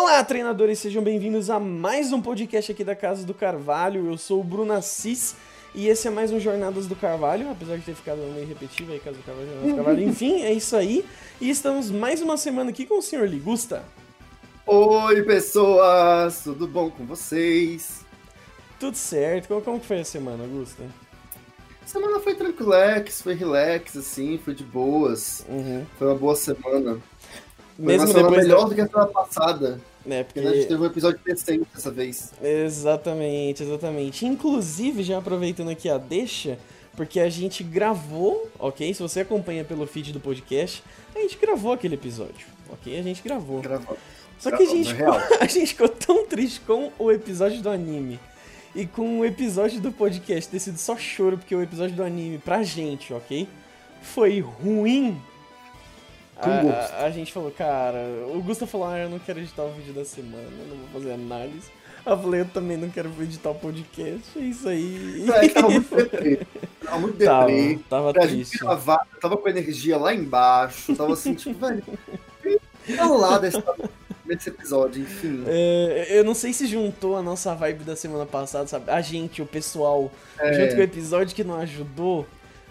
Olá, treinadores, sejam bem-vindos a mais um podcast aqui da Casa do Carvalho. Eu sou o Bruno Assis e esse é mais um Jornadas do Carvalho, apesar de ter ficado meio repetitivo aí, Casa do Carvalho, Jornadas do Carvalho. Enfim, é isso aí. E estamos mais uma semana aqui com o senhor Ligusta. Oi, pessoas, tudo bom com vocês? Tudo certo. Como, como foi a semana, Augusta? Semana foi tranquilex, foi relax, assim, foi de boas. Uhum. Foi uma boa semana. Mesmo uma depois melhor da- do que a semana passada. É, Porque a gente porque... teve um episódio decente dessa vez. Exatamente, exatamente. Inclusive, já aproveitando aqui a deixa, porque a gente gravou, ok? Se você acompanha pelo feed do podcast, a gente gravou aquele episódio, ok? A gente gravou. Gravando. Só que a gente, ficou, a gente ficou tão triste com o episódio do anime e com o episódio do podcast ter sido só choro, porque o episódio do anime, pra gente, ok? Foi ruim. Com a, gosto. a, a gente falou, cara, o Gusta falou, ah, eu não quero editar o vídeo da semana, eu não vou fazer análise. Eu falei, eu também não quero editar o podcast, é isso aí. É, tava muito deprê. Tava muito Tava, deprê. tava gente triste. gravar, tava com a energia lá embaixo. Tava assim, tipo, velho, tá lá desse, desse episódio, enfim. É, eu não sei se juntou a nossa vibe da semana passada, sabe? A gente, o pessoal, É. junto com o episódio que não ajudou,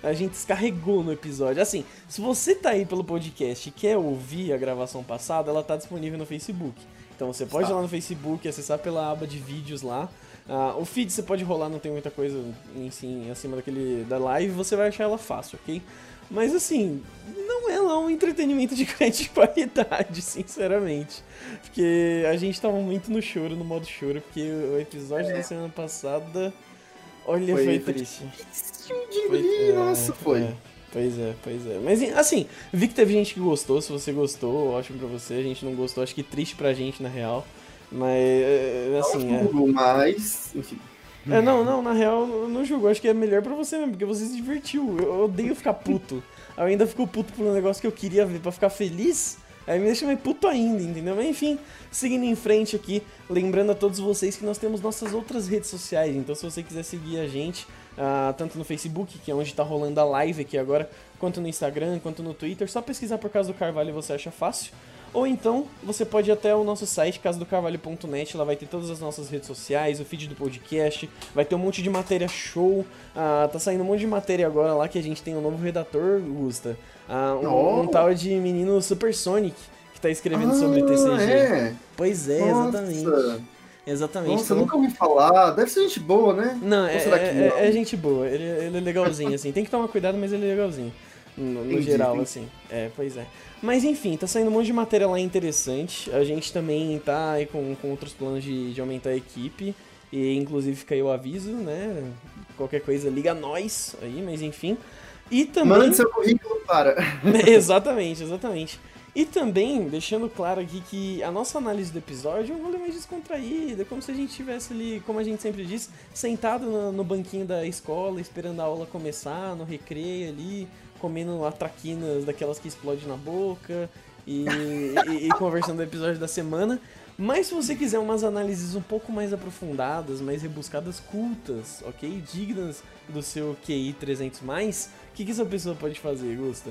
a gente descarregou no episódio. Assim, se você tá aí pelo podcast e quer ouvir a gravação passada, ela tá disponível no Facebook. Então você pode ir Tá. lá no Facebook, acessar pela aba de vídeos lá. Ah, o feed você pode rolar, não tem muita coisa em si, acima daquele da live, você vai achar ela fácil, ok? Mas assim, não é lá um entretenimento de grande qualidade, sinceramente. Porque a gente tava muito no choro, no modo choro, porque o episódio da semana passada. Olha, foi, Foi- foi triste. De Foi- engolir, é, Nossa, foi. é. Pois é, pois é. Mas assim, vi que teve gente que gostou. Se você gostou, ótimo pra você. A gente não gostou, acho que triste pra gente, na real. Mas, é, assim, é. Não, mas, enfim. É, não, não, na real, eu não julgo. Acho que é melhor pra você mesmo, porque você se divertiu. Eu odeio ficar puto. Eu ainda fico puto por um negócio que eu queria ver pra ficar feliz. Aí me deixa mais puto ainda, entendeu? Mas enfim, seguindo em frente aqui, lembrando a todos vocês que nós temos nossas outras redes sociais. Então, se você quiser seguir a gente, ah, tanto no Facebook, que é onde tá rolando a live aqui agora, quanto no Instagram, quanto no Twitter, só pesquisar por Casa do Carvalho você acha fácil. Ou então, você pode ir até o nosso site, casadocarvalho.net, lá vai ter todas as nossas redes sociais, o feed do podcast, vai ter um monte de matéria show, ah, tá saindo um monte de matéria agora lá que a gente tem um novo redator, Gusta, Ah, um, Oh. um tal de menino Supersonic, que tá escrevendo Ah, sobre TCG. É. Pois é, Nossa. exatamente. Exatamente. Nossa, Então- eu nunca ouvi falar. Deve ser gente boa, né? Não, é, é- não? é gente boa, ele, ele é legalzinho, assim. Tem que tomar cuidado, mas ele é legalzinho. No, no Entendi, geral, entendi. assim. É, pois é. Mas enfim, tá saindo um monte de matéria lá interessante. A gente também tá aí com, com outros planos de, de aumentar a equipe. E inclusive fica aí o aviso, né? Qualquer coisa, liga nós aí, mas enfim. E também. Mande seu currículo para. exatamente, exatamente. E também, deixando claro aqui que a nossa análise do episódio é um rolê mais descontraído, é como se a gente estivesse ali, como a gente sempre diz, sentado no, no banquinho da escola, esperando a aula começar, no recreio ali, comendo atraquinas daquelas que explodem na boca e, e- e conversando do episódio da semana. Mas se você quiser umas análises um pouco mais aprofundadas, mais rebuscadas, cultas, ok? Dignas do seu QI 300+, o que, que essa pessoa pode fazer, Gusta?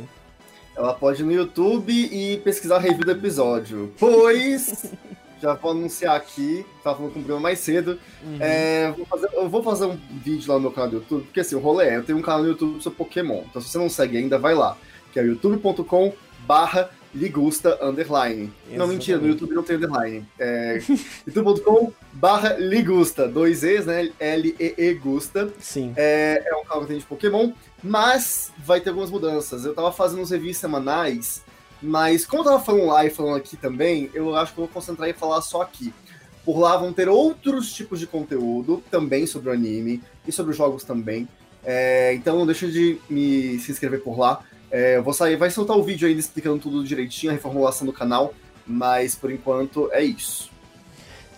Ela pode ir no YouTube e pesquisar a review do episódio. Pois. Já vou anunciar aqui, tava falando com o Bruno mais cedo. Uhum. É, vou fazer- eu vou fazer um vídeo lá no meu canal do YouTube, porque assim, o rolê é, eu tenho um canal no YouTube sobre Pokémon. Então se você não segue ainda, vai lá. Que é youtube.com barra ligusta underline. Não, mentira, no Exatamente. YouTube não tem underline. É youtube.com barra ligusta. Dois E's, né? L-E-E Gusta. Sim. É, é um canal que tem de Pokémon, mas vai ter algumas mudanças. Eu tava fazendo uns reviews semanais, mas como eu tava falando lá e falando aqui também, eu acho que eu vou concentrar em falar só aqui. Por lá vão ter outros tipos de conteúdo, também sobre o anime e sobre os jogos também. É, então não deixa de me se inscrever por lá. É, eu vou sair, vai soltar o vídeo ainda explicando tudo direitinho, a reformulação do canal, mas por enquanto é isso.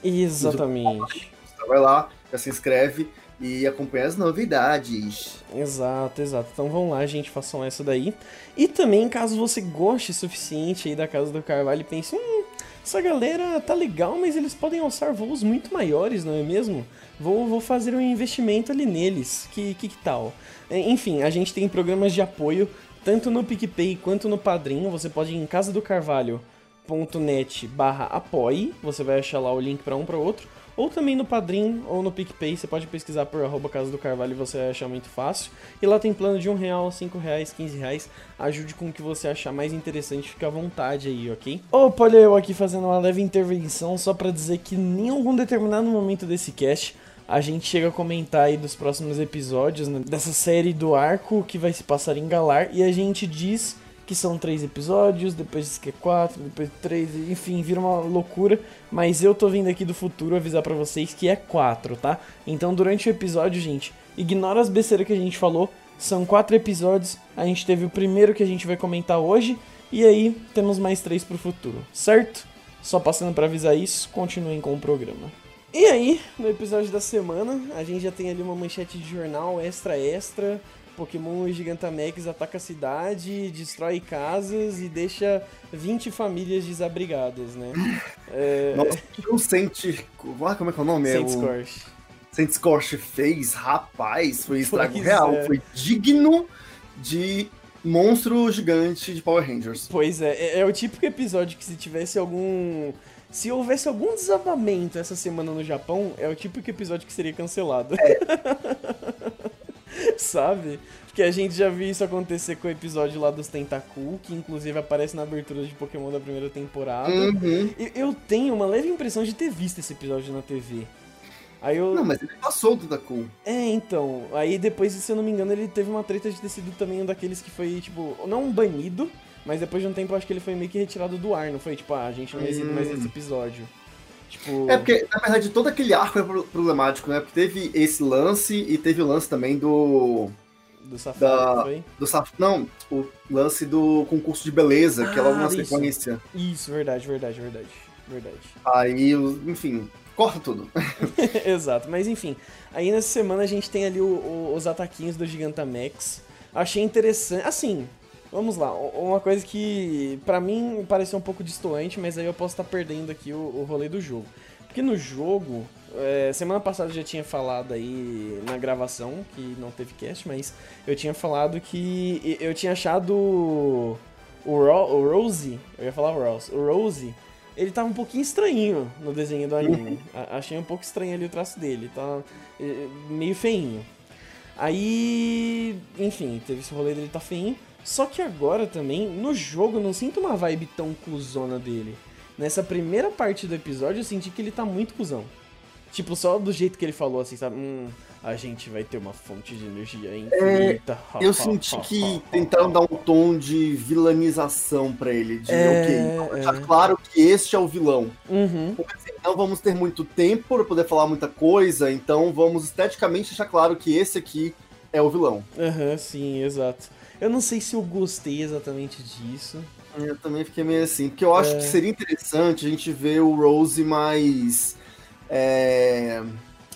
Exatamente. Então vai lá, já se inscreve e acompanha as novidades. Exato, exato. Então vão lá, gente, façam essa daí. E também, caso você goste o suficiente aí da Casa do Carvalho e pense, hum, essa galera tá legal, mas eles podem alçar voos muito maiores, não é mesmo? Vou, vou fazer um investimento ali neles. Que, que, que tal? É, Enfim, a gente tem programas de apoio, tanto no PicPay quanto no Padrinho. Você pode ir em casa do Carvalho padrim.net barra apoie, você vai achar lá o link para um para outro, ou também no Padrim ou no PicPay, você pode pesquisar por arroba Casa do Carvalho e você vai achar muito fácil. E lá tem plano de um real, cinco reais, quinze reais, ajude com o que você achar mais interessante, fica à vontade aí, ok? Opa, olha eu aqui fazendo uma leve intervenção só para dizer que em algum determinado momento desse cast a gente chega a comentar aí dos próximos episódios né, dessa série do arco que vai se passar em Galar e a gente diz que são três episódios, depois diz que é quatro, depois três, enfim, vira uma loucura. Mas eu tô vindo aqui do futuro avisar para vocês que é quatro, tá? Então durante o episódio, gente, ignora as besteiras que a gente falou. São quatro episódios. A gente teve o primeiro que a gente vai comentar hoje. E aí temos mais três pro futuro, certo? Só passando para avisar isso, continuem com o programa. E aí, no episódio da semana, a gente já tem ali uma manchete de jornal extra extra Pokémon Gigantamax ataca a cidade, destrói casas e deixa 20 famílias desabrigadas, né? É... Nossa, o Sente... Ah, como é que é o nome? Saint Scorch. Saint Scorch fez, rapaz, foi estrago pois real. É. Foi digno de monstro gigante de Power Rangers. Pois é, é, é o típico episódio que se tivesse algum... Se houvesse algum desabamento essa semana no Japão, é o típico episódio que seria cancelado. É. Sabe? Porque a gente já viu isso acontecer com o episódio lá dos Tentacool, que inclusive aparece na abertura de Pokémon da primeira temporada. Uhum. Eu tenho uma leve impressão de ter visto esse episódio na TV. Aí eu... Não, mas ele passou o Tentacool. É, então. Aí depois, se eu não me engano, ele teve uma treta de ter sido também um daqueles que foi, tipo, não banido, mas depois de um tempo eu acho que ele foi meio que retirado do ar, não foi? Tipo, ah, a gente não exibe hum. mais esse episódio. Tipo... É porque, na verdade, todo aquele arco é problemático, né? Porque teve esse lance e teve o lance também do. Do safado, da... foi? Do saf... Não, o lance do concurso de beleza, ah, que é logo na sequência. Isso, verdade, verdade, verdade. Verdade. Aí, enfim, corta tudo. Exato, mas enfim. Aí nessa semana a gente tem ali o, o, os ataquinhos do Gigantamax. Achei interessante. Assim, Vamos lá, uma coisa que para mim pareceu um pouco distoante, mas aí eu posso estar tá perdendo aqui o, o rolê do jogo. Porque no jogo, é, semana passada eu já tinha falado aí na gravação, que não teve cast, mas eu tinha falado que eu tinha achado o, Ro, o Rose, eu ia falar o Rose, o Rose, ele tava um pouquinho estranho no desenho do anime. Achei um pouco estranho ali o traço dele, tá meio feinho. Aí, enfim, teve esse rolê dele tá feinho. Só que agora também, no jogo, eu não sinto uma vibe tão cuzona dele. Nessa primeira parte do episódio, eu senti que ele tá muito cuzão. Tipo, só do jeito que ele falou, assim, sabe? Hum, a gente vai ter uma fonte de energia infinita. É, eu senti que tentaram dar um tom de vilanização para ele. De, é, ok, tá é. claro que este é o vilão. Uhum. Assim, não vamos ter muito tempo para poder falar muita coisa, então vamos esteticamente deixar claro que esse aqui é o vilão. Aham, uhum, sim, exato. Eu não sei se eu gostei exatamente disso. Eu também fiquei meio assim, porque eu acho é... que seria interessante a gente ver o Rose mais. É...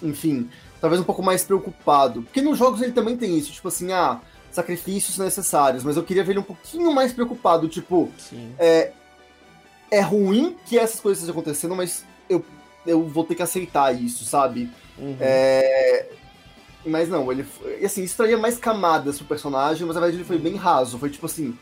Enfim, talvez um pouco mais preocupado. Porque nos jogos ele também tem isso, tipo assim, ah, sacrifícios necessários, mas eu queria ver ele um pouquinho mais preocupado, tipo. Sim. É, é ruim que essas coisas estejam acontecendo, mas eu, eu vou ter que aceitar isso, sabe? Uhum. É, mas não, ele foi. Assim, isso traria mais camadas pro personagem, mas na verdade ele foi bem raso. Foi tipo assim: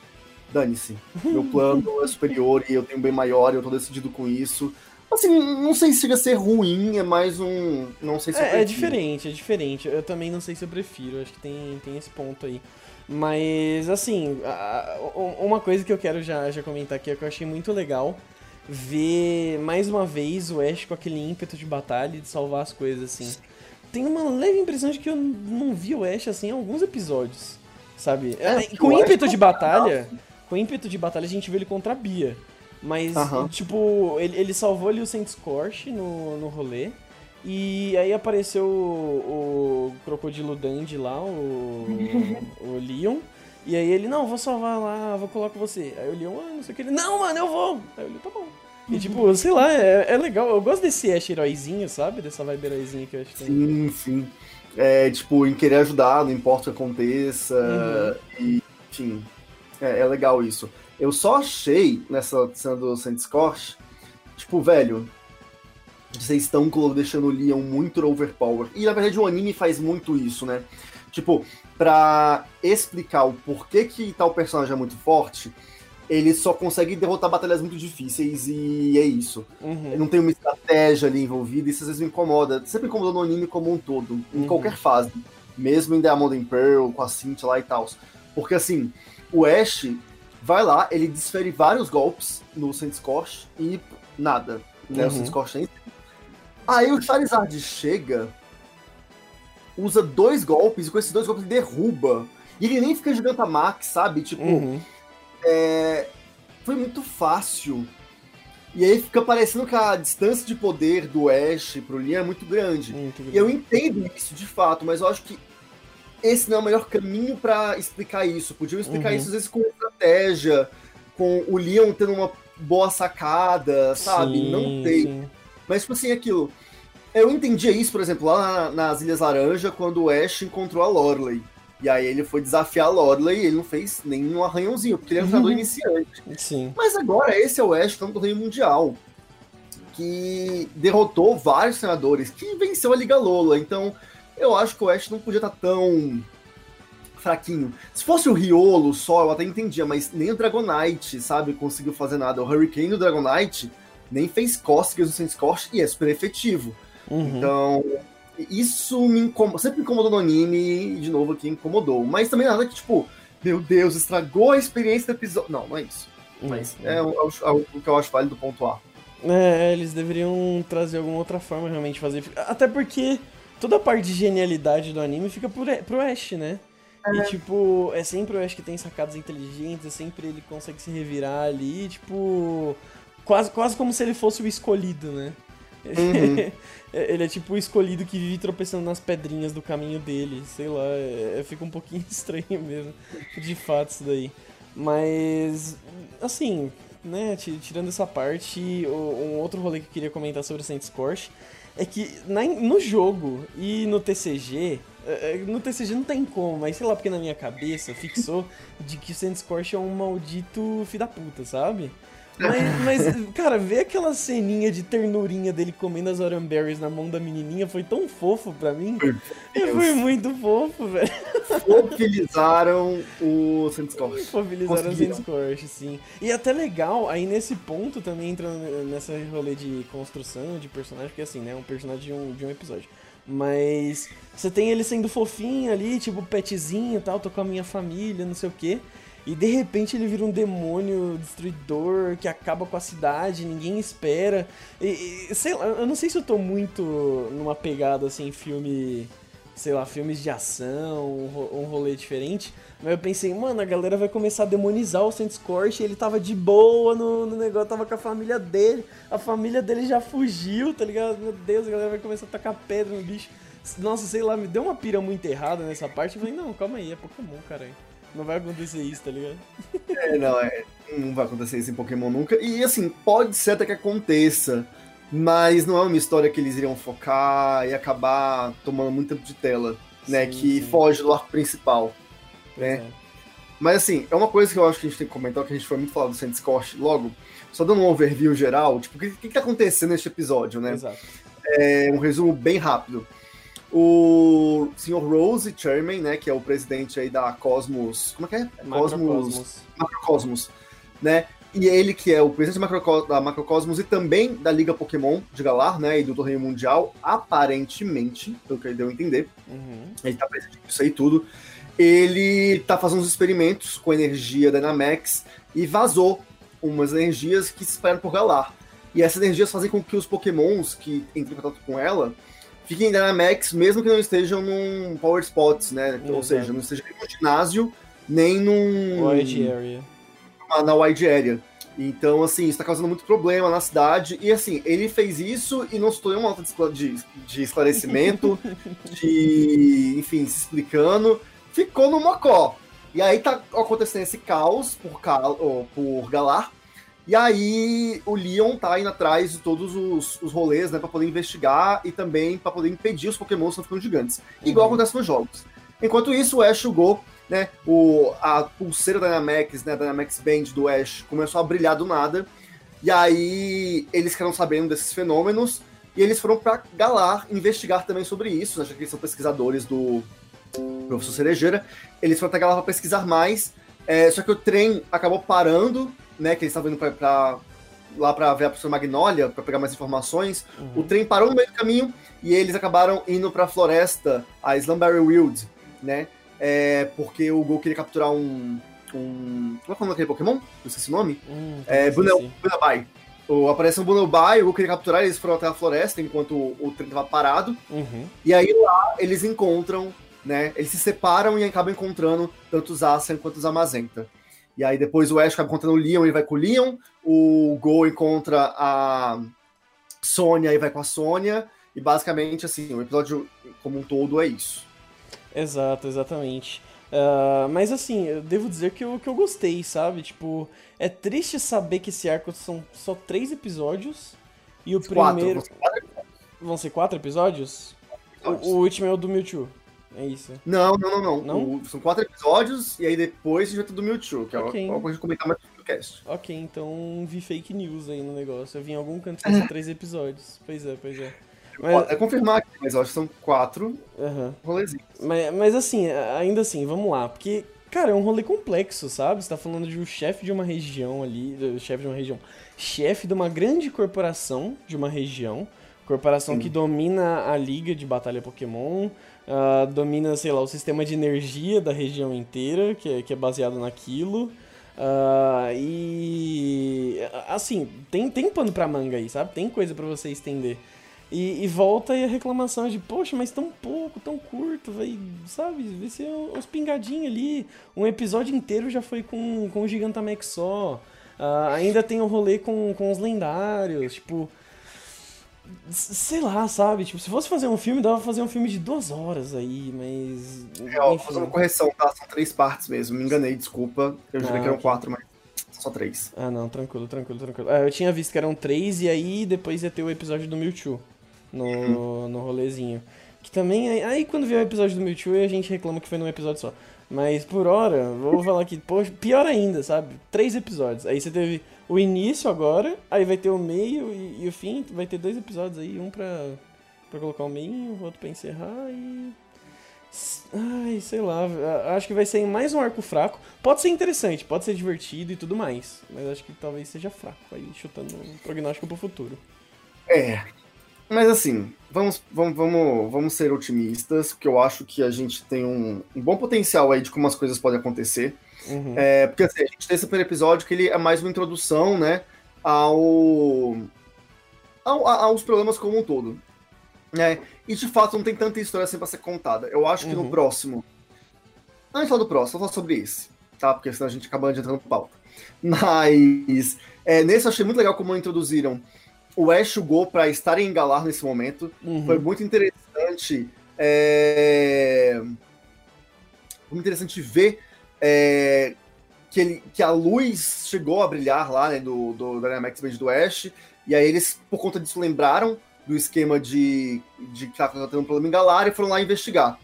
dane-se. Meu plano é superior e eu tenho bem maior e eu tô decidido com isso. Assim, não sei se chega a ser ruim, é mais um. Não sei se é, é diferente, é diferente. Eu também não sei se eu prefiro, acho que tem, tem esse ponto aí. Mas, assim, uma coisa que eu quero já, já comentar aqui é que eu achei muito legal ver mais uma vez o Ash com aquele ímpeto de batalha de salvar as coisas, assim tenho uma leve impressão de que eu não vi o Ash assim em alguns episódios, sabe? É, com ímpeto de batalha, com ímpeto de batalha a gente vê ele contra a Bia. Mas, tipo, ele, ele salvou ali o Saint Scorch no, no rolê. E aí apareceu o, o Crocodilo Dandy lá, o, o Leon. E aí ele, não, vou salvar lá, vou colocar você. Aí o Leon, ah, não sei o que, ele, não, mano, eu vou. Aí o Leon, tá bom. E tipo, sei lá, é, é legal. Eu gosto desse Ash heróizinho, sabe? Dessa vibe heróizinha que eu acho que Sim, tem. sim. É, tipo, em querer ajudar, não importa o que aconteça. Uhum. E, enfim, é, é, legal isso. Eu só achei, nessa cena do Saint Scorch, tipo, velho, vocês estão deixando o Leon muito overpower. E na verdade o anime faz muito isso, né? Tipo, pra explicar o porquê que tal personagem é muito forte, ele só consegue derrotar batalhas muito difíceis e é isso. Uhum. Não tem uma estratégia ali envolvida, e isso às vezes me incomoda. Sempre incomodou no anime como um todo, em Uhum. qualquer fase. Mesmo em Diamond and Pearl, com a Cynthia lá e tal. Porque assim, o Ash vai lá, ele desfere vários golpes no Scorch e nada. Né? Uhum. O Scorch nem. Aí o Charizard chega, usa dois golpes, e com esses dois golpes ele derruba. E ele nem fica Gigantamax, sabe? Tipo, Uhum. é, foi muito fácil. E aí fica parecendo que a distância de poder do Ash pro Liam é muito grande. Muito E eu entendo isso de fato, mas eu acho que esse não é o melhor caminho pra explicar isso. Podiam explicar Uhum. isso às vezes com estratégia, com o Leon tendo uma boa sacada, sabe? Sim, não sei. sim. Mas, tipo assim, aquilo. Eu entendia isso, por exemplo, lá na- nas Ilhas Laranja, quando o Ash encontrou a Lorelei. E aí ele foi desafiar a Lorelei e ele não fez nem um arranhãozinho, porque ele é um jogador iniciante. Sim. Mas agora esse é o Ash falando do Torneio Mundial, que derrotou vários senadores, que venceu a Liga Lola. Então, eu acho que o Ash não podia estar tão fraquinho. Se fosse o Riolo só, eu até entendia, mas nem o Dragonite, sabe, conseguiu fazer nada. O Hurricane do Dragonite nem fez cócegas no Senscorch e é super efetivo. Uhum. Então, isso me sempre me incomodou no anime e de novo aqui incomodou. Mas também nada que, tipo, meu Deus, estragou a experiência do episódio. Não, não é isso. Mas Uhum. é, o- é o, é o que eu acho válido pontuar. É, eles deveriam trazer alguma outra forma realmente de fazer. Até porque toda a parte de genialidade do anime fica pro, pro Ash, né? E tipo, é sempre o Ash que tem sacadas inteligentes, é sempre ele consegue se revirar ali, tipo. Quase, quase como se ele fosse o escolhido, né? Uhum. ele é tipo o escolhido que vive tropeçando nas pedrinhas do caminho dele, sei lá, é- fica um pouquinho estranho mesmo, de fato, isso daí. Mas, assim, né, ti- tirando essa parte, o- um outro rolê que eu queria comentar sobre Saints Scorch é que no jogo e no TCG, é, é, no TCG não tem como, mas sei lá, porque na minha cabeça fixou de que o Saints Scorch é um maldito filho da puta, sabe? Mas, mas, cara, ver aquela ceninha de ternurinha dele comendo as Oranberries na mão da menininha foi tão fofo pra mim. E foi muito fofo, velho. Utilizaram o Sandscorch. Mobilizaram os Conseguiram. Scorch, sim. E até legal, aí nesse ponto também entra nessa rolê de construção de personagem, porque assim, né, um personagem de um, de um episódio. Mas você tem ele sendo fofinho ali, tipo petzinho e tal, tô com a minha família, não sei o quê. E de repente ele vira um demônio destruidor que acaba com a cidade, ninguém espera. E, e, sei lá, eu não sei se eu tô muito numa pegada assim, filme. Sei lá, filmes de ação, um ro- rolê diferente. Mas eu pensei, mano, a galera vai começar a demonizar o Saints Scorch. Ele tava de boa no, no negócio, tava com a família dele. A família dele já fugiu, tá ligado? Meu Deus, a galera vai começar a tacar pedra no bicho. Nossa, sei lá, me deu uma pira muito errada nessa parte. Eu falei, não, calma aí, é Pokémon, caralho. Não vai acontecer isso, tá ligado? É, não, é, não vai acontecer isso em Pokémon nunca. E assim, pode ser até que aconteça, mas não é uma história que eles iriam focar e acabar tomando muito tempo de tela, né? Sim, que sim. foge do arco principal. Pois É. Mas assim, é uma coisa que eu acho que a gente tem que comentar, que a gente foi muito falar do Sandscorch logo, só dando um overview geral, tipo, o que, que tá acontecendo neste episódio, né? Exato. É um resumo bem rápido. O Sr. Rose Chairman, né, que é o presidente aí da Cosmos, como é que é? Cosmos, Macrocosmos. Macrocosmos, né? E ele que é o presidente da Macroco- da Macrocosmos e também da Liga Pokémon de Galar, né, e do Torneio Mundial, aparentemente, pelo que deu a entender, Uhum. ele tá presente nisso aí tudo. Ele tá fazendo uns experimentos com energia Dynamax e vazou umas energias que se esperam por Galar. E essas energias fazem com que os Pokémons que entram em contato com ela fiquem em Dynamax, mesmo que não estejam num Power Spots, né? Ou Exato. seja, não esteja nem no ginásio, nem num Wide Area. Na- na wide area. Então, assim, isso tá causando muito problema na cidade. E, assim, ele fez isso e não se tornou uma nota de, de, esclarecimento, de, enfim, se explicando. Ficou no mocó. E aí tá acontecendo esse caos por, Cal, por Galar. E aí o Leon tá indo atrás de todos os, os rolês, né, pra poder investigar e também pra poder impedir os Pokémon de ficando gigantes. Igual Uhum. acontece nos jogos. Enquanto isso, o Ash jogou né, o, a pulseira Dynamax, né, Dynamax Band do Ash começou a brilhar do nada. E aí eles ficaram sabendo desses fenômenos e eles foram pra Galar investigar também sobre isso, né, já que eles são pesquisadores do professor Cerejeira. Eles foram até Galar pra pesquisar mais. É, só que o trem acabou parando, né? Que eles estavam indo pra, pra- lá pra ver a professora Magnolia, pra pegar mais informações. O Uhum. trem parou no meio do caminho e eles acabaram indo pra floresta, a Slumberry Wild, né? É, porque o Gol queria capturar um. um como é que é o nome daquele Pokémon? Não esqueci o nome. Hum, É. Bunabai. O, apareceu um Bunabai, o Gol queria capturar, eles foram até a floresta enquanto o, o trem tava parado. Uhum. E aí lá eles encontram, né? Eles se separam e acabam encontrando tanto os Acian quanto os Amazenta. E aí depois o Ash acaba encontrando o Leon e vai com o Leon. O Go encontra a Sônia e vai com a Sônia. E basicamente, assim, o episódio como um todo é isso. Exato, exatamente. Ah, mas assim, eu devo dizer que eu, que eu gostei, sabe? Tipo, é triste saber que esse arco são só três episódios. E o primeiro. Quatro. quatro- Vão ser quatro episódios? O, episódios. o último é o do Mewtwo. É isso. Não, não, não, não. Não? O- são quatro episódios e aí depois vai ter do Mewtwo, que Ok. é uma coisa de comentar mais no cast. Ok, então vi fake news aí no negócio. Eu vi em algum canto que são três episódios. Pois é, pois é. Mas, É confirmar aqui, mas eu acho que são quatro aham. rolezinhos. Mas, mas assim, ainda assim, vamos lá. Porque, cara, é um rolê complexo, sabe? Você tá falando de um chefe de uma região ali. Chefe de uma região. Chefe de uma grande corporação de uma região. Corporação Sim. que domina a liga de batalha Pokémon. ah, domina, sei lá, o sistema de energia da região inteira, que é, que é baseado naquilo. Ah, e. Assim, tem, tem pano pra manga aí, sabe? Tem coisa pra você estender. E, e volta aí a reclamação de, poxa, mas tão pouco, tão curto, vai, sabe? Vai ser uns pingadinhos ali. Um episódio inteiro já foi com, com o Gigantamax só. Ah, ainda tem o rolê com, com os lendários, tipo. Sei lá, sabe? Tipo, se fosse fazer um filme, dava pra fazer um filme de duas horas aí, mas. É, ó, fazer uma correção, tá? São três partes mesmo. Me enganei, desculpa. Eu jurei Ah, que eram ok. quatro, mas só três. Ah, não, tranquilo, tranquilo, tranquilo. Ah, eu tinha visto que eram três e aí depois ia ter o episódio do Mewtwo no, no rolezinho. Que também, aí, quando vier o episódio do Mewtwo a gente reclama que foi num episódio só. Mas por hora, vou falar que, poxa, pior ainda, sabe? Três episódios. Aí você teve o início agora, aí vai ter o meio e, e o fim, vai ter dois episódios aí, um pra, pra colocar o meio, o outro pra encerrar e. Ai, sei lá, acho que vai ser mais um arco fraco. Pode ser interessante, pode ser divertido e tudo mais, mas acho que talvez seja fraco, aí chutando um prognóstico pro futuro. É. Mas assim, vamos, vamos, vamos, vamos ser otimistas, porque eu acho que a gente tem um, um bom potencial aí de como as coisas podem acontecer. Uhum. É, porque assim, a gente tem esse primeiro episódio que ele é mais uma introdução, né, ao, ao- aos problemas como um todo. Né? E de fato não tem tanta história assim pra ser contada. Eu acho que Uhum. no próximo. Antes falar do próximo, vou falar sobre esse, tá? Porque senão a gente acaba adiantando pauta. Mas é, nesse eu achei muito legal como introduziram o Ash Go pra estarem em Galar nesse momento. Uhum. Foi muito interessante. É... Muito interessante ver é, que, ele, que a luz chegou a brilhar lá, né, do, do Dynamax Band do Ash, e aí eles, por conta disso, lembraram do esquema de, de que estava tendo um problema em Galar e foram lá investigar.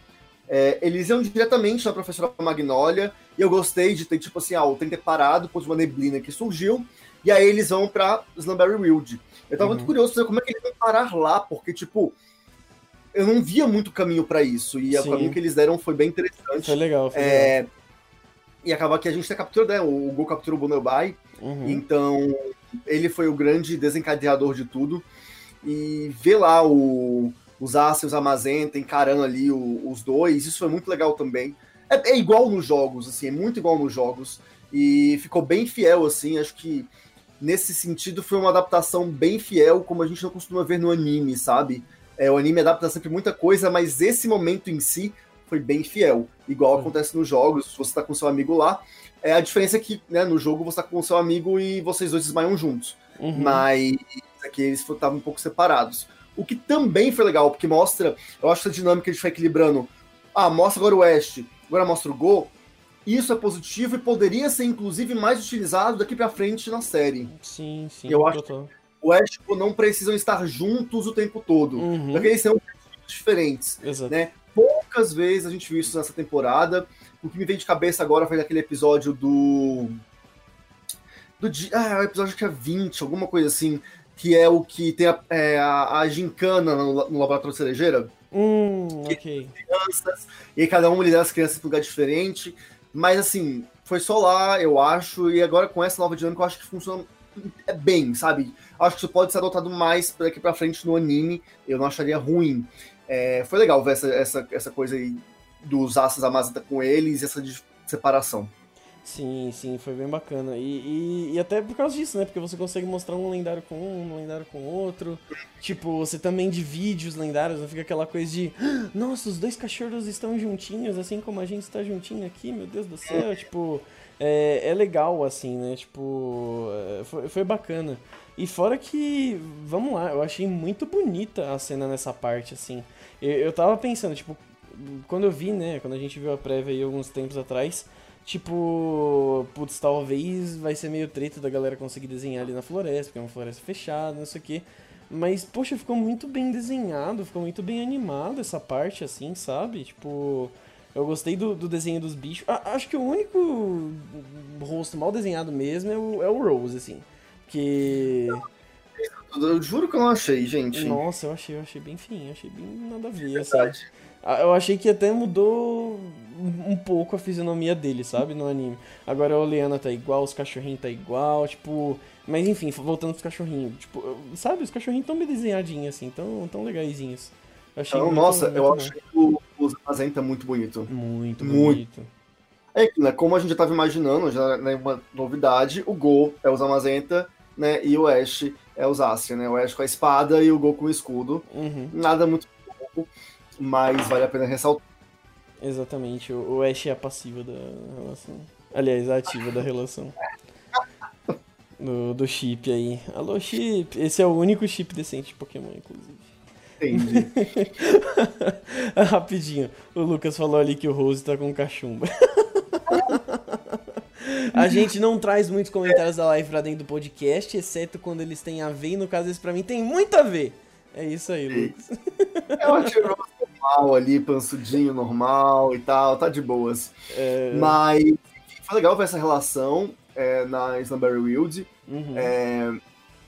É, eles iam diretamente na professora Magnólia, e eu gostei de ter, tipo assim, ah, o trem ter parado por uma neblina que surgiu, e aí eles vão pra Slumberry Wild. Eu tava Uhum. muito curioso pra saber como é que eles vão parar lá, porque, tipo, eu não via muito caminho pra isso, e o Sim. caminho que eles deram foi bem interessante. Foi legal, foi legal. É, e acaba que a gente tem a captura, né? O Gol capturou o Bonobai, Uhum. então ele foi o grande desencadeador de tudo. E ver lá o, os Ace e os Amazenta encarando ali o- os dois, isso foi muito legal também. É, é igual nos jogos, assim, é muito igual nos jogos. E ficou bem fiel, assim, acho que nesse sentido foi uma adaptação bem fiel, como a gente não costuma ver no anime, sabe? É, o anime adapta sempre muita coisa, mas esse momento em si foi bem fiel. Igual acontece nos jogos, se você tá com seu amigo lá. É, a diferença é que né, no jogo você tá com seu amigo e vocês dois desmaiam juntos. Uhum. Mas aqui eles estavam um pouco separados. O que também foi legal, porque mostra, eu acho que essa dinâmica a gente vai equilibrando. Ah, mostra agora o West, agora mostra o Go. Isso é positivo e poderia ser, inclusive, mais utilizado daqui pra frente na série. Sim, sim, Eu acho total. O West e o Go não precisam estar juntos o tempo todo. Uhum. Porque eles são diferentes. Exato. né? Poucas vezes a gente viu isso nessa temporada. O que me veio de cabeça agora foi daquele episódio do. Do. Ah, o episódio que é 20, alguma coisa assim. Que é o que tem a, é, a, a gincana no, no laboratório cerejeira. Hum, ok. Crianças, e cada uma lidera as crianças para um lugar diferente. Mas assim, foi só lá, eu acho, e agora com essa nova dinâmica eu acho que funciona bem, sabe? Acho que isso pode ser adotado mais daqui pra frente no anime, eu não acharia ruim. É, foi legal ver essa, essa, essa coisa aí dos Asas Amazita com eles e essa separação. Sim, sim, foi bem bacana. E, e, e, até por causa disso, né? Porque você consegue mostrar um lendário com um, um lendário com outro. Tipo, você também divide os lendários, não fica aquela coisa de. Ah, nossa, os dois cachorros estão juntinhos, assim como a gente está juntinho aqui, meu Deus do céu. tipo, é, é legal, assim, né? Tipo, é, foi, foi bacana. E fora que, vamos lá, eu achei muito bonita a cena nessa parte, assim. Eu, eu tava pensando, tipo, quando eu vi, né? Quando a gente viu a prévia aí alguns tempos atrás Tipo, putz, talvez vai ser meio treta da galera conseguir desenhar ali na floresta, porque é uma floresta fechada, não sei o quê. Mas, poxa, ficou muito bem desenhado, ficou muito bem animado essa parte, assim, sabe? Tipo, eu gostei do, do desenho dos bichos. Ah, acho que o único rosto mal desenhado mesmo é o, é o Rose, assim. Que. Eu juro que eu não achei, gente. Nossa, eu achei, eu achei bem feinho, achei bem nada a ver, assim. Verdade. Assim. Eu achei que até mudou um pouco a fisionomia dele, sabe? No anime. Agora a Oleana tá igual, os cachorrinhos tá igual, tipo. Mas enfim, voltando pros cachorrinhos. Tipo, sabe, os cachorrinhos tão bem desenhadinhos, assim, tão, tão legaisinhos. Eu achei então, muito, nossa, muito eu acho que o, o Zazen tá muito bonito. Muito, muito. bonito. É, né, como a gente já tava imaginando, já é uma novidade, o Go é o Zamazenta, né? E o Ash é o Zacian, né? O Ash com a espada e o Go com o escudo. Uhum. Nada muito pouco mas vale a pena ressaltar. Exatamente, o Ash é a passiva da relação. Aliás, a ativa da relação. Do, do chip aí. Alô, chip! Esse é o único chip decente de Pokémon, inclusive. Entendi. Rapidinho, o Lucas falou ali que o Rose tá com cachumba. A gente não traz muitos comentários da live pra dentro do podcast, exceto quando eles têm a ver, e no caso esse pra mim tem muito a ver. É isso aí, Lucas. O Rose normal ali, pansudinho normal e tal, tá de boas. É... Mas foi legal ver essa relação é, na Slumberry Wild. Uhum. É,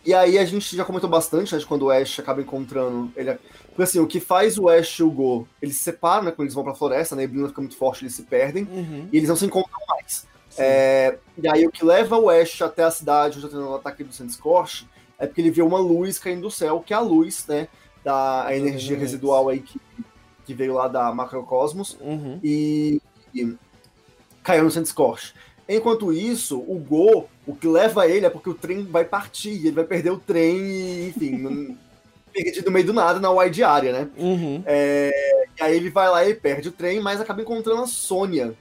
e aí a gente já comentou bastante, né, de quando o Ash acaba encontrando. Ele, porque assim, o que faz o Ash e o Go, eles se separam, né? Quando eles vão pra floresta, né, a neblina fica muito forte, eles se perdem, uhum. e eles não se encontram mais. É, e aí o que leva o Ash até a cidade onde tá tendo o ataque do Sandscorch é porque ele vê uma luz caindo do céu, que é a luz, né? Da energia residual aí que que veio lá da Macrocosmos, uhum. e, e, caiu no Sandscorch. Enquanto isso, o Go, o que leva ele é porque o trem vai partir, ele vai perder o trem e, enfim, perdido no meio do nada na wide área, né? Uhum. É, e aí ele vai lá e perde o trem, mas acaba encontrando a Sônia.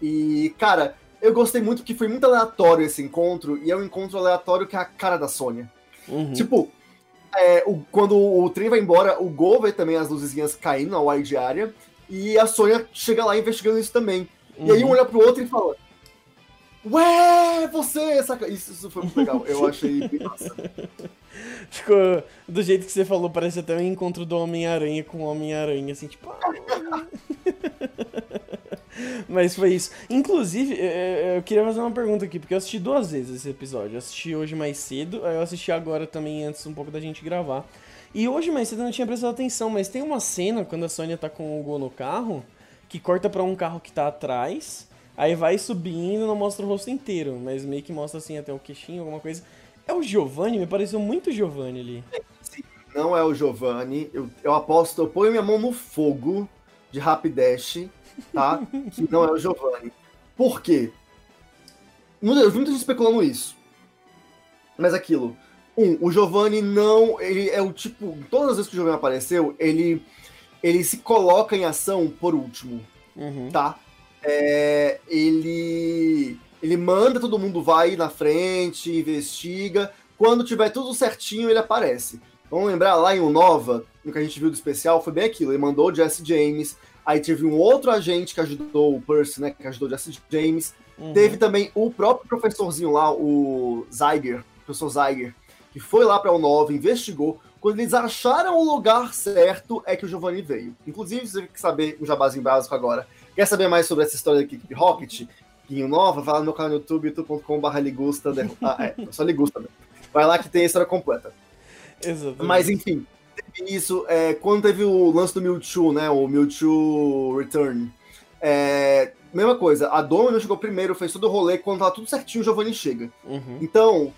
E, cara, eu gostei muito que foi muito aleatório esse encontro, e é um encontro aleatório que é a cara da Sônia. Uhum. Tipo, é, o, quando o trem vai embora, o Gol vê também as luzinhas caindo na wide área, e a Sônia chega lá investigando isso também. Uhum. E aí um uhum. olha pro outro e fala: Ué, você! Saca? Isso, isso foi muito legal, eu achei bem massa. Ficou do jeito que você falou, parece até um encontro do Homem-Aranha com o Homem-Aranha, assim, tipo. Mas foi isso. Inclusive, eu queria fazer uma pergunta aqui, porque eu assisti duas vezes esse episódio. Eu assisti hoje mais cedo, eu assisti agora também antes um pouco da gente gravar. E hoje mais cedo eu não tinha prestado atenção, mas tem uma cena quando a Sônia tá com o Gol no carro, que corta para um carro que tá atrás, aí vai subindo, não mostra o rosto inteiro, mas meio que mostra assim até o queixinho, alguma coisa. É o Giovanni? Me pareceu muito Giovanni ali. Não é o Giovanni. Eu, eu aposto, eu ponho minha mão no fogo de Rapidash tá? que não é o Giovanni. Por quê? Eu vi muita gente especulando isso. Mas aquilo. Um, o Giovanni não. Ele é o tipo. Todas as vezes que o Giovanni apareceu, ele, ele se coloca em ação por último. Uhum. Tá? É, ele. Ele manda, todo mundo vai na frente, investiga. Quando tiver tudo certinho, ele aparece. Vamos lembrar lá em O Nova, no que a gente viu do especial, foi bem aquilo. Ele mandou o Jesse James, Aí teve um outro agente que ajudou o Percy, né? Que ajudou o Jesse James. Uhum. Teve também o próprio professorzinho lá, o Zyger, o professor Zyger, que foi lá para o 9, investigou. Quando eles acharam o lugar certo, é que o Giovanni veio. Inclusive, você quer saber um jabazinho básico agora. Quer saber mais sobre essa história da equipe Rocket? Guinho Nova, vai lá no meu canal no YouTube, youtube.com.br ligusta. Ah, é, só ligusta, né? Vai lá que tem a história completa. Exatamente. Mas, enfim, isso, é, quando teve o lance do Mewtwo, né? O Mewtwo Return. É, mesma coisa, a Domino chegou primeiro, fez todo o rolê, quando tava tudo certinho, o Giovanni chega. Uhum. Então,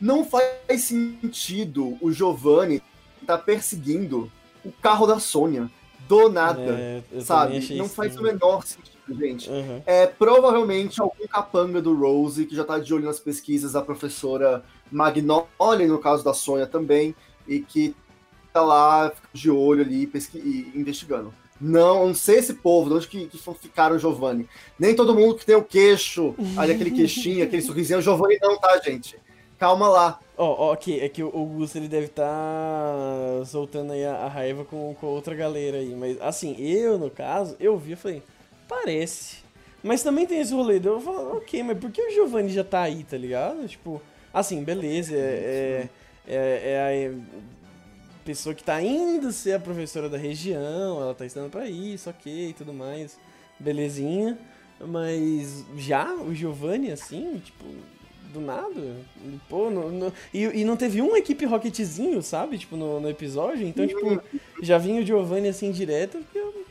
não faz sentido o Giovanni tá perseguindo o carro da Sônia. Do nada, É, sabe? Não faz o menor sentido, gente. Uhum. É provavelmente algum capanga do Rose que já tá de olho nas pesquisas da professora Magnolia, no caso da Sônia também, e que tá lá de olho ali pesqui- investigando. Não, não sei esse povo, de onde que, que ficaram o Giovanni. Nem todo mundo que tem o queixo, ali aquele queixinho, aquele sorrisinho, o Giovanni não, tá, gente? Calma lá. Ó, ó, ok, é que o Augusto ele deve estar soltando aí a, a raiva com, com outra galera aí. Mas assim, eu no caso, eu vi e falei, parece. Mas também tem esse rolê, eu falo, ok, mas por que o Giovanni já tá aí, tá ligado? Tipo, assim, beleza, é, é, é, é pessoa que tá indo ser a professora da região, ela tá estudando pra isso, ok, e tudo mais, belezinha. Mas já o Giovanni, assim, tipo, do nada. Pô, no, no- e, e não teve um equipe Rocketzinho, sabe? Tipo, no, no episódio. Então, tipo, já vinha o Giovanni assim direto, porque eu.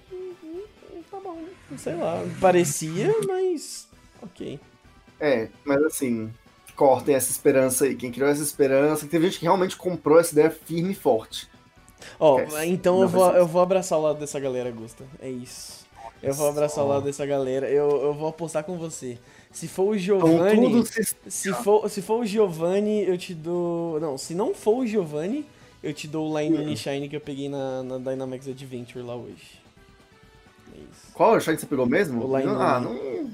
Tá bom, sei lá. Parecia, mas. Ok. É, mas assim, cortem essa esperança aí. Quem criou essa esperança, teve gente que realmente comprou essa ideia firme e forte. Ó, Esquece. então eu vou, ser eu vou abraçar o lado dessa galera, Gusta. É isso. Eu vou abraçar o lado dessa galera. Eu, eu vou apostar com você. Se for o Então Giovanni. se... Se for, se for o Giovanni, eu te dou. Não, se não for o Giovanni, eu te dou o Line Hum. Shine que eu peguei na, na Dynamax Adventure lá hoje. É isso. Qual shine que você pegou mesmo? O Lainuni. Ah, não,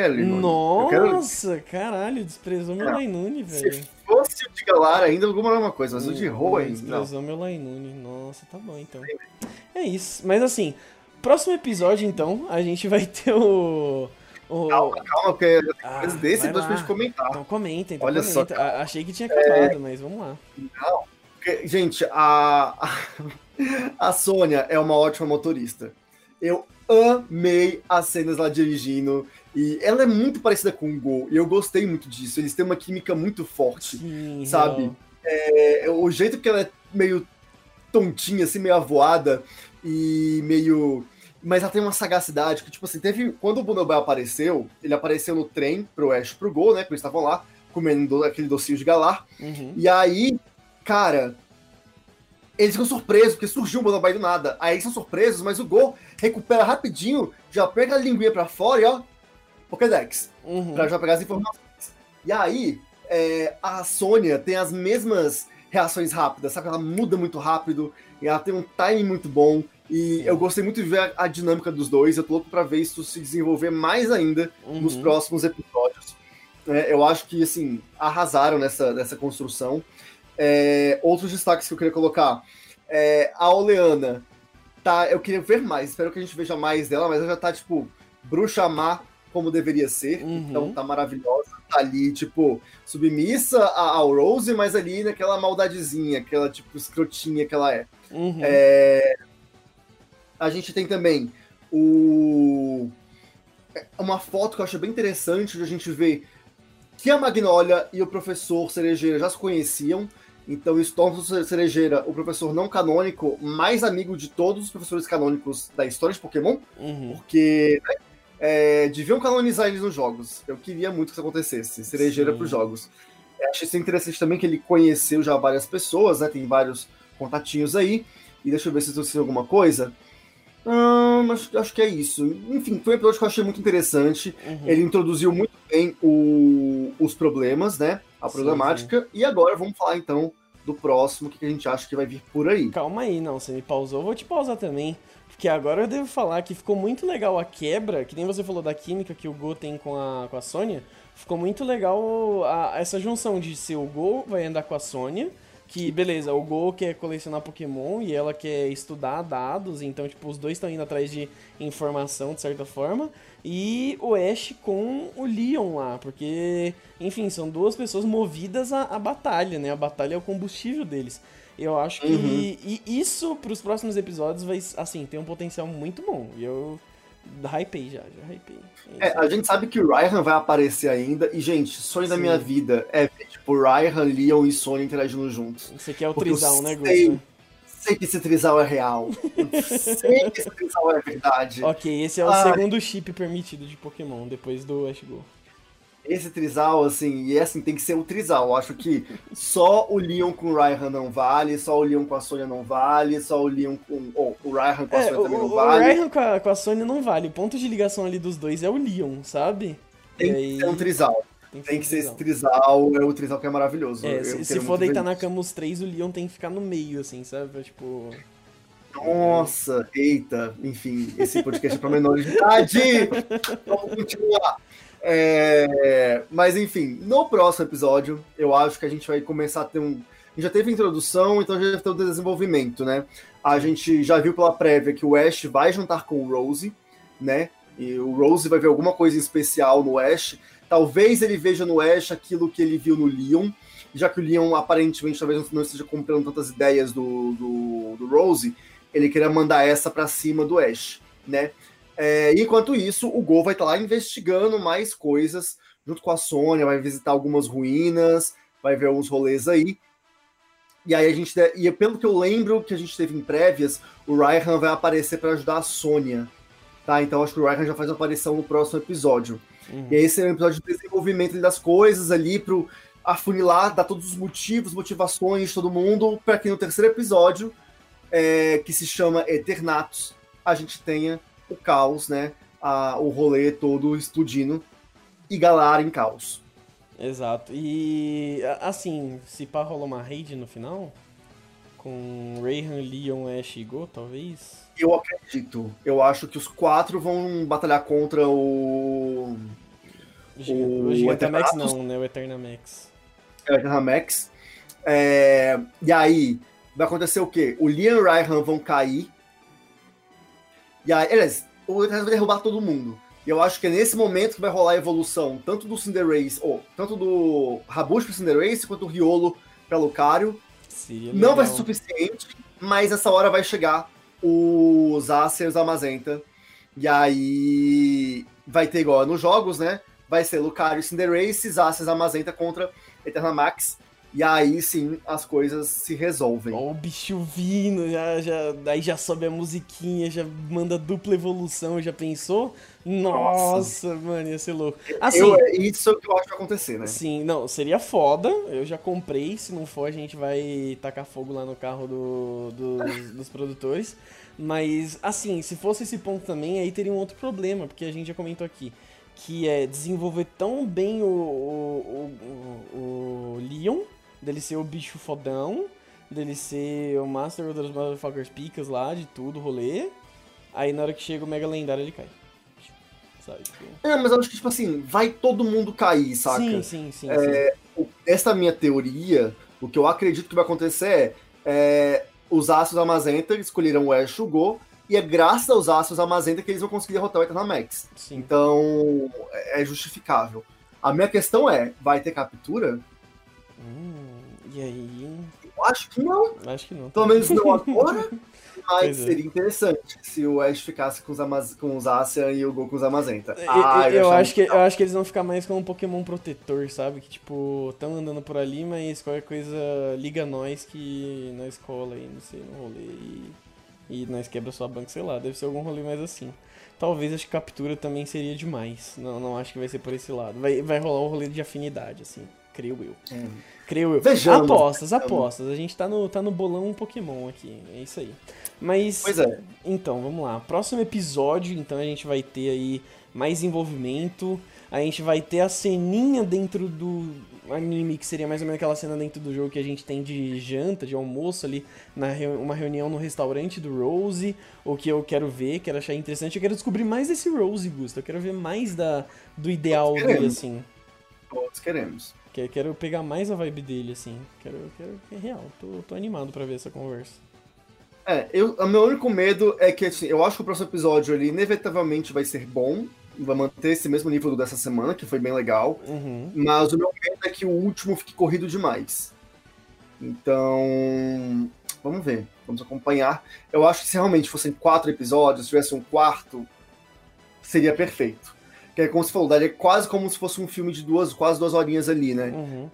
não Lainuni. Eu quero... Nossa, caralho, desprezou meu Não, Lainune, Se velho. fosse o de Galar ainda, alguma uma coisa, mas o de Hum, Roen, não. Desprezou meu Lainune. Nossa, tá bom então. É isso. Mas assim, próximo episódio então, a gente vai ter o. o... Calma, calma, porque Ah, desse episódio pra gente comentar. Então comentem, então Olha só, comenta. A- Achei que tinha acabado, mas vamos lá. Porque, gente, a, a Sônia é uma ótima motorista. Eu amei as cenas lá dirigindo. E ela é muito parecida com o Go. E eu gostei muito disso. Eles têm uma química muito forte. Sim, Sabe? real. É, o jeito que ela é meio tontinha, assim, meio avoada e meio. Mas ela tem uma sagacidade que, tipo assim, teve. Quando o Bonobel apareceu, ele apareceu no trem pro Ash e pro Gol, né? Que eles estavam lá comendo do- aquele docinho de galar. Uhum. E aí, cara. Eles ficam surpresos, porque surgiu um Bonobel do nada. Aí eles são surpresos, mas o Gol recupera rapidinho, já pega a linguinha pra fora e ó. Pokédex Uhum. pra já pegar as informações. E aí, é, a Sônia tem as mesmas reações rápidas, sabe? Ela muda muito rápido, e ela tem um timing muito bom. E eu gostei muito de ver a, dinâmica dos dois. Eu tô louco pra ver isso se desenvolver mais ainda nos Uhum. próximos episódios. É, eu acho que, assim, arrasaram nessa, nessa construção. É, outros destaques que eu queria colocar. É, a Oleana, tá, eu queria ver mais, espero que a gente veja mais dela, mas ela já tá, tipo, bruxa má como deveria ser. Uhum. Então tá maravilhosa. Tá ali, tipo, submissa ao Rose, mas ali naquela maldadezinha, aquela, tipo, escrotinha que ela é. Uhum. É, A gente tem também o... uma foto que eu achei bem interessante, onde a gente vê que a Magnolia e o professor Cerejeira já se conheciam, então isso torna o Cerejeira o professor não canônico mais amigo de todos os professores canônicos da história de Pokémon, Uhum. porque né, é, deviam canonizar eles nos jogos. Eu queria muito que isso acontecesse, Cerejeira Sim. para os jogos. Eu achei isso interessante também que ele conheceu já várias pessoas, né? Tem vários contatinhos aí. E deixa eu ver se eu sei alguma coisa. Ah, mas acho que é isso. Enfim, foi um episódio que eu achei muito interessante. Uhum. Ele introduziu muito bem o- os problemas, né? A Sim, problemática. E agora vamos falar então do próximo, o que que a gente acha que vai vir por aí. Calma aí, não, você me pausou, eu vou te pausar também. Porque agora eu devo falar que ficou muito legal a quebra, que nem você falou da química que o Go tem com a, com a Sônia. Ficou muito legal a- essa junção de ser o Go vai andar com a Sônia, que beleza, o Go quer colecionar Pokémon e ela quer estudar dados, então tipo, os dois estão indo atrás de informação de certa forma. E o Ash com o Leon lá, porque, enfim, são duas pessoas movidas à, à batalha, né? A batalha é o combustível deles. Eu acho que Uhum. e isso pros próximos episódios vai, assim, ter um potencial muito bom. E eu hypei já, já hypei. É, a gente sabe que o Ryan vai aparecer ainda. E, gente, sonho da Sim. minha vida é ver, tipo, Ryan, Leon e Sony interagindo juntos. Você quer o porque trisal, né, Gusta? sei que esse trisal é real. Sei que esse trisal é verdade. Ok, esse é o Ai. segundo chip permitido de Pokémon, depois do Ash Go. Esse trisal, assim, e assim, tem que ser o trisal. Eu acho que só o Leon com o Raihan não vale, só o Leon com a Sônia não vale, só o Leon com. Ou o Raihan com a É, Sônia o, também não o vale. Raihan com a, com a Sony não vale. O ponto de ligação ali dos dois é o Leon, sabe? Tem que ser um trisal. Tem que ser esse trisal, é o trisal que é maravilhoso. É, se, se for deitar na cama os três, o Leon tem que ficar no meio, assim, sabe? Tipo. Nossa, eita, enfim, esse podcast é pra menores de idade. Vamos continuar. É, mas enfim, no próximo episódio, eu acho que a gente vai começar a ter um. A gente já teve introdução, então já ter o desenvolvimento, né? A gente já viu pela prévia que o Ash vai jantar com o Rose, né? E o Rose vai ver alguma coisa especial no Ash. Talvez ele veja no Ash aquilo que ele viu no Leon, já que o Leon aparentemente talvez não esteja comprando tantas ideias do, do, do Rose, ele queria mandar essa pra cima do Ash, né? É, enquanto isso, o Gol vai estar lá investigando mais coisas junto com a Sônia, vai visitar algumas ruínas, vai ver alguns rolês aí. E aí a gente, te- e pelo que eu lembro que a gente teve em prévias, o Raihan vai aparecer para ajudar a Sônia, tá? Então acho que o Raihan já faz uma aparição no próximo episódio. uhum. E aí esse é um episódio de desenvolvimento das coisas ali pro afunilar, dar todos os motivos, motivações de todo mundo, para que no terceiro episódio, é, que se chama Eternatus, a gente tenha o caos, né? A- o rolê todo explodindo e Galar em caos. Exato. E assim, se pá rola uma raid no final? Com Rayhan, Leon, Ash e Go, talvez? Eu acredito. Eu acho que os quatro vão batalhar contra o O, O Gigantamax não, né? O Eternamax. Ramex. É, e aí, vai acontecer o quê? O Liam e o Raihan vão cair. E aí, aliás, o Eternatus vai derrubar todo mundo. E eu acho que é nesse momento que vai rolar a evolução, tanto do Cinderace, ou tanto do Rabush pro Cinderace, quanto do Riolo pra Lucario. Seria Não vai ser legal. suficiente, mas essa hora vai chegar os Acer e os Amazenta. E aí vai ter igual nos jogos, né? Vai ser Lucario e Cinderace, e Amazenta contra Eternamax. E aí sim as coisas se resolvem. Ó, o bicho vindo, já, já, daí já sobe a musiquinha, já manda dupla evolução, já pensou? Nossa, mano, ia ser louco. Assim, Eu, é isso que eu acho que vai acontecer, né? Sim, não, seria foda. Eu já comprei. Se não for, a gente vai tacar fogo lá no carro do, dos, dos produtores. Mas, assim, se fosse esse ponto também, aí teria um outro problema, porque a gente já comentou aqui. Que é desenvolver tão bem o, o, o, o Leon, dele ser o bicho fodão, dele ser o Master of the Motherfuckers Picas lá, de tudo, rolê. Aí na hora que chega o Mega Lendário ele cai. Sabe? Tipo... É, mas eu acho que, tipo assim, vai todo mundo cair, saca? Sim, sim, sim, sim. O- Essa minha teoria, o que eu acredito que vai acontecer é, é os Astros Amazenta escolheram o Ash e o Go, e é graças aos Astros Amazenta que eles vão conseguir derrotar o Eternamax. sim. Então, é é justificável. A minha questão é, vai ter captura? Hum, e aí? Eu acho que não, Acho que não. pelo menos não agora, mas é. seria interessante se o Ash ficasse com os, Amaz com os Ascian e o Go com os Amazenta. Eu, Ah, eu, eu acho que, eu acho que eles vão ficar mais como um Pokémon protetor, sabe? Que tipo, tão andando por ali, mas qualquer coisa liga nós que nós cola aí, não sei, no rolê e, e nós quebra sua banca, sei lá, deve ser algum rolê mais assim. Talvez acho que captura também seria demais. Não, não acho que vai ser por esse lado. Vai, vai rolar um rolê de afinidade, assim, creio eu. É. Creio eu. Vejamos, apostas, apostas. A gente tá no, tá no bolão Pokémon aqui. É isso aí. Mas. Pois é. Então, vamos lá. Próximo episódio, então a gente vai ter aí mais envolvimento. A gente vai ter a ceninha dentro do anime, que seria mais ou menos aquela cena dentro do jogo que a gente tem de janta, de almoço ali, na reu- uma reunião no restaurante do Rose. O que eu quero ver, quero achar interessante. Eu quero descobrir mais desse Rose, Gusto. Eu quero ver mais da, do ideal dele, assim. Todos queremos. Que- Quero pegar mais a vibe dele, assim. Quero, quero é real. Tô, tô animado pra ver essa conversa. É, eu, o meu único medo é que assim, eu acho que o próximo episódio ele inevitavelmente vai ser bom, vai manter esse mesmo nível do dessa semana, que foi bem legal, Uhum. mas o meu medo é que o último fique corrido demais. Então, vamos ver, vamos acompanhar. Eu acho que se realmente fossem quatro episódios, se tivesse um quarto, seria perfeito. Que é como se falou, daria quase como se fosse um filme de duas, quase duas horinhas ali, né? Uhum.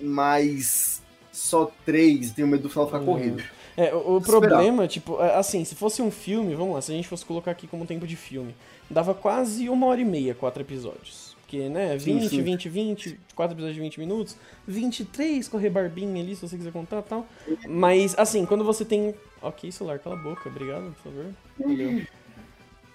Mas só três tenho medo do final ficar Hum. corrido. É, o, problema, tipo, é, assim, se fosse um filme, vamos lá, se a gente fosse colocar aqui como tempo de filme, dava quase uma hora e meia, quatro episódios. Porque, né, Sim, 20, sim. 20, 20, quatro episódios de 20 minutos, 23 com a rebarbinha ali, se você quiser contar e tal. Mas, assim, quando você tem. Ok, celular, cala a boca, obrigado, por favor. Valeu.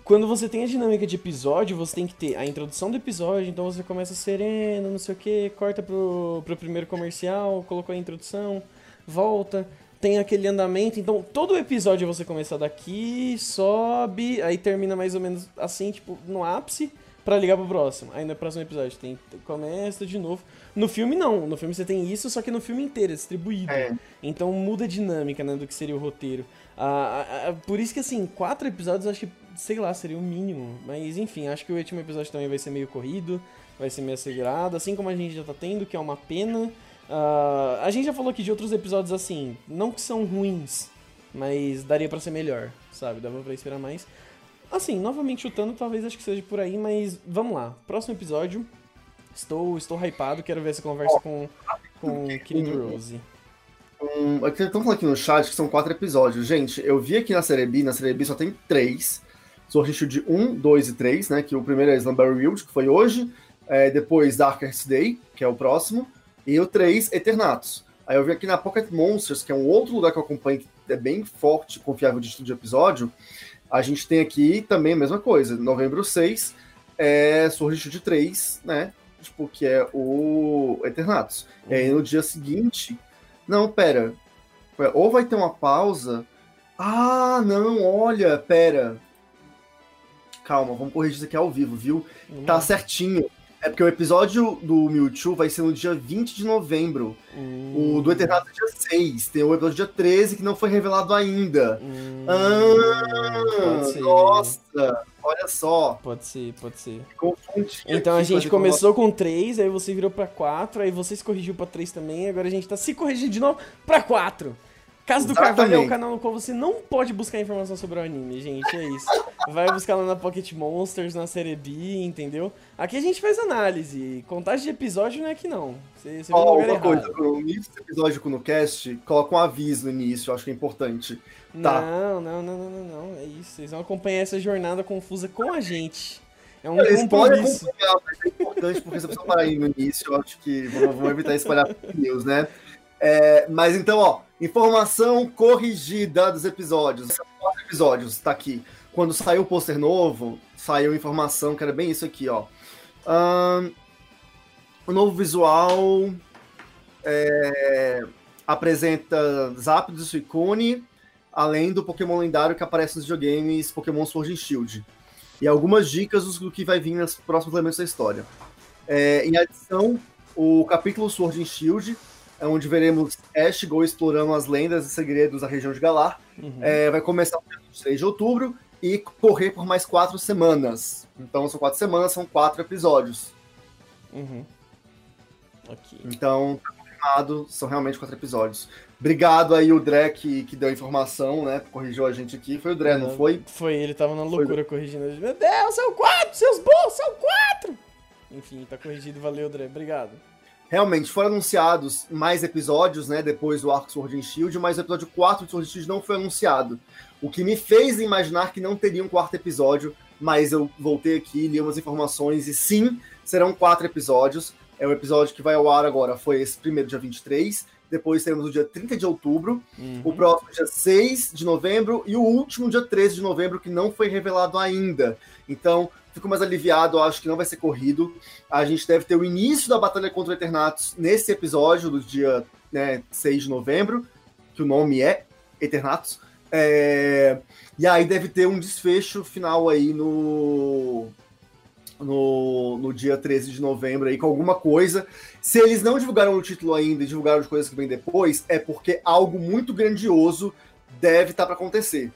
Quando você tem a dinâmica de episódio, você tem que ter a introdução do episódio, então você começa sereno, não sei o que, corta pro, pro primeiro comercial, colocou a introdução, volta, tem aquele andamento, então todo episódio você começa daqui, sobe, aí termina mais ou menos assim, tipo, no ápice, pra ligar pro próximo. Aí no próximo episódio tem, começa de novo. No filme não, no filme você tem isso, só que no filme inteiro, é distribuído. É. Então muda a dinâmica, né, do que seria o roteiro. Ah, ah, ah, por isso que, assim, quatro episódios, acho que, sei lá, seria o mínimo. Mas, enfim, acho que o último episódio também vai ser meio corrido, vai ser meio acelerado, assim como a gente já tá tendo, que é uma pena. Ah, a gente já falou aqui de outros episódios assim, não que são ruins, mas daria pra ser melhor, sabe? Dava pra esperar mais. Assim, novamente chutando, talvez acho que seja por aí, mas vamos lá. Próximo episódio. Estou, estou hypado, quero ver essa conversa com, com o querido Rose. Um, aqui, estão falando aqui no chat que são quatro episódios. Gente, eu vi aqui na série B, na série B só tem três. Sword Shield 1, 2 e 3, né? Que o primeiro é Slumber Wield, que foi hoje. É, depois Darkest Day, que é o próximo. E o 3, Eternatus. Aí eu vi aqui na Pocket Monsters, que é um outro lugar que eu acompanho, que é bem forte, confiável de estudo de episódio. A gente tem aqui também a mesma coisa. Novembro 6 é Sword Shield 3, né? Tipo, que é o Eternatus. E aí no dia seguinte. Não, pera. Ou vai ter uma pausa. Ah, não, olha, pera. Calma, vamos corrigir isso aqui ao vivo, viu? Tá lá. certinho. É porque o episódio do Mewtwo vai ser no dia 20 de novembro. Hum, O do Eternatus é dia 6. Tem o episódio dia 13 que não foi revelado ainda. hum, Ah, nossa, olha só. Pode ser, pode ser. Confundi Então a gente começou com 3, aí você virou pra 4, aí você se corrigiu pra 3 também, agora a gente tá se corrigindo de novo pra 4. Casa do Exatamente. Carvalho é um canal no qual você não pode buscar informação sobre o anime, gente, é isso. Vai buscar lá na Pocket Monsters, na B, entendeu? Aqui a gente faz análise, contagem de episódio não é aqui não. Você, você no lugar uma errado. coisa, no início do episódio com o cast, coloca um aviso no início, eu acho que é importante. Tá. Não, não, não, não, não, não, é isso. Vocês vão acompanhar essa jornada confusa com a gente. É um Eles podem acompanhar, mas é importante porque se a pessoa parar aí no início, eu acho que vamos, vamos evitar espalhar news, né? É, mas então, ó, informação corrigida dos episódios. São quatro episódios, tá aqui. Quando saiu o pôster novo, saiu informação que era bem isso aqui, ó. Ahn, o novo visual é, apresenta Zapdos e Suicune, além do Pokémon lendário que aparece nos videogames Pokémon Sword and Shield. E algumas dicas do que vai vir nos próximos elementos da história. É, em adição, o capítulo Sword and Shield, é onde veremos Ash e Go explorando as lendas e segredos da região de Galar. Uhum. É, vai começar no dia 3 de outubro e correr por mais quatro semanas. Então são quatro semanas, são quatro episódios. Uhum. Ok. Então, tá confirmado, são realmente quatro episódios. Obrigado aí o Dré que, que deu a informação, né? Corrigiu a gente aqui. Foi o Dré, não foi? Foi, ele tava na loucura corrigindo. Meu Deus, são quatro, seus burros, são quatro! Enfim, tá corrigido, valeu, André, obrigado. Realmente, foram anunciados mais episódios, né? Depois do arco Sword and Shield, mas o episódio 4 de Sword and Shield não foi anunciado. O que me fez imaginar que não teria um quarto episódio, mas eu voltei aqui, li umas informações e sim, serão quatro episódios. É o episódio que vai ao ar agora, foi esse primeiro dia 23. Depois teremos o dia 30 de outubro, Uhum. o próximo dia 6 de novembro e o último dia 13 de novembro, que não foi revelado ainda. Então, fico mais aliviado, acho que não vai ser corrido. A gente deve ter o início da batalha contra o Eternatus nesse episódio do dia né, 6 de novembro, que o nome é Eternatus. É, E aí deve ter um desfecho final aí no, no, no dia 13 de novembro aí com alguma coisa. Se eles não divulgaram o título ainda e divulgaram as coisas que vem depois, é porque algo muito grandioso deve estar para acontecer.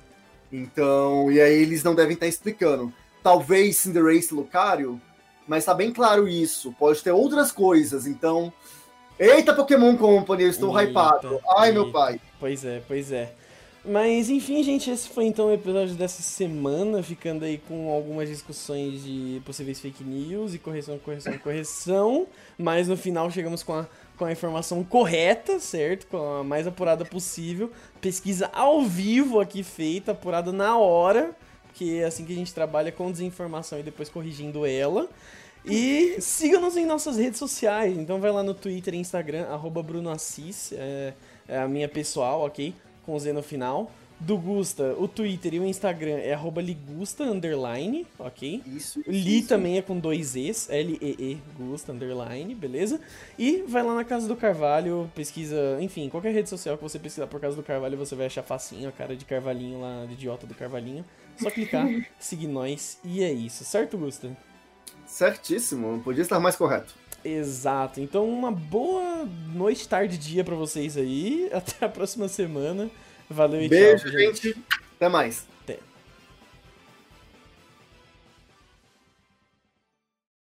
Então, e aí eles não devem estar explicando. Talvez Cinderace Lucario, mas tá bem claro isso. Pode ter outras coisas, então. Eita, Pokémon Company, eu estou Eita, hypado. Ai, meu eita. pai. Pois é, pois é. Mas enfim, gente, esse foi então o episódio dessa semana, ficando aí com algumas discussões de possíveis fake news e correção, correção, correção. Mas no final chegamos com a com a informação correta, certo? Com a mais apurada possível. Pesquisa ao vivo aqui feita, apurada na hora, que é assim que a gente trabalha com desinformação e depois corrigindo ela. E siga-nos em nossas redes sociais. Então vai lá no Twitter e Instagram, arroba Bruno Assis, é, é a minha pessoal, ok? Com Z no final do Gusta, o Twitter e o Instagram é arroba ligusta, underline, ok? Isso. Li isso. também é com dois Es, L-E-E, Gusta, underline, beleza? E vai lá na Casa do Carvalho, pesquisa, enfim, qualquer rede social que você pesquisar por Casa do Carvalho, você vai achar facinho a cara de Carvalhinho lá, de idiota do Carvalhinho. Só clicar, seguir nós e é isso, certo, Gusta? Certíssimo, não podia estar mais correto. Exato. Então, uma boa noite, tarde, dia pra vocês aí. Até a próxima semana. Valeu e Beijo, tchau. gente. gente. Até mais.